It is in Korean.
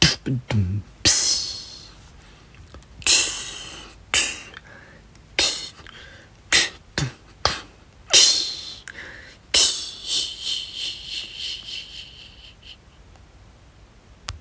둠둠둠둠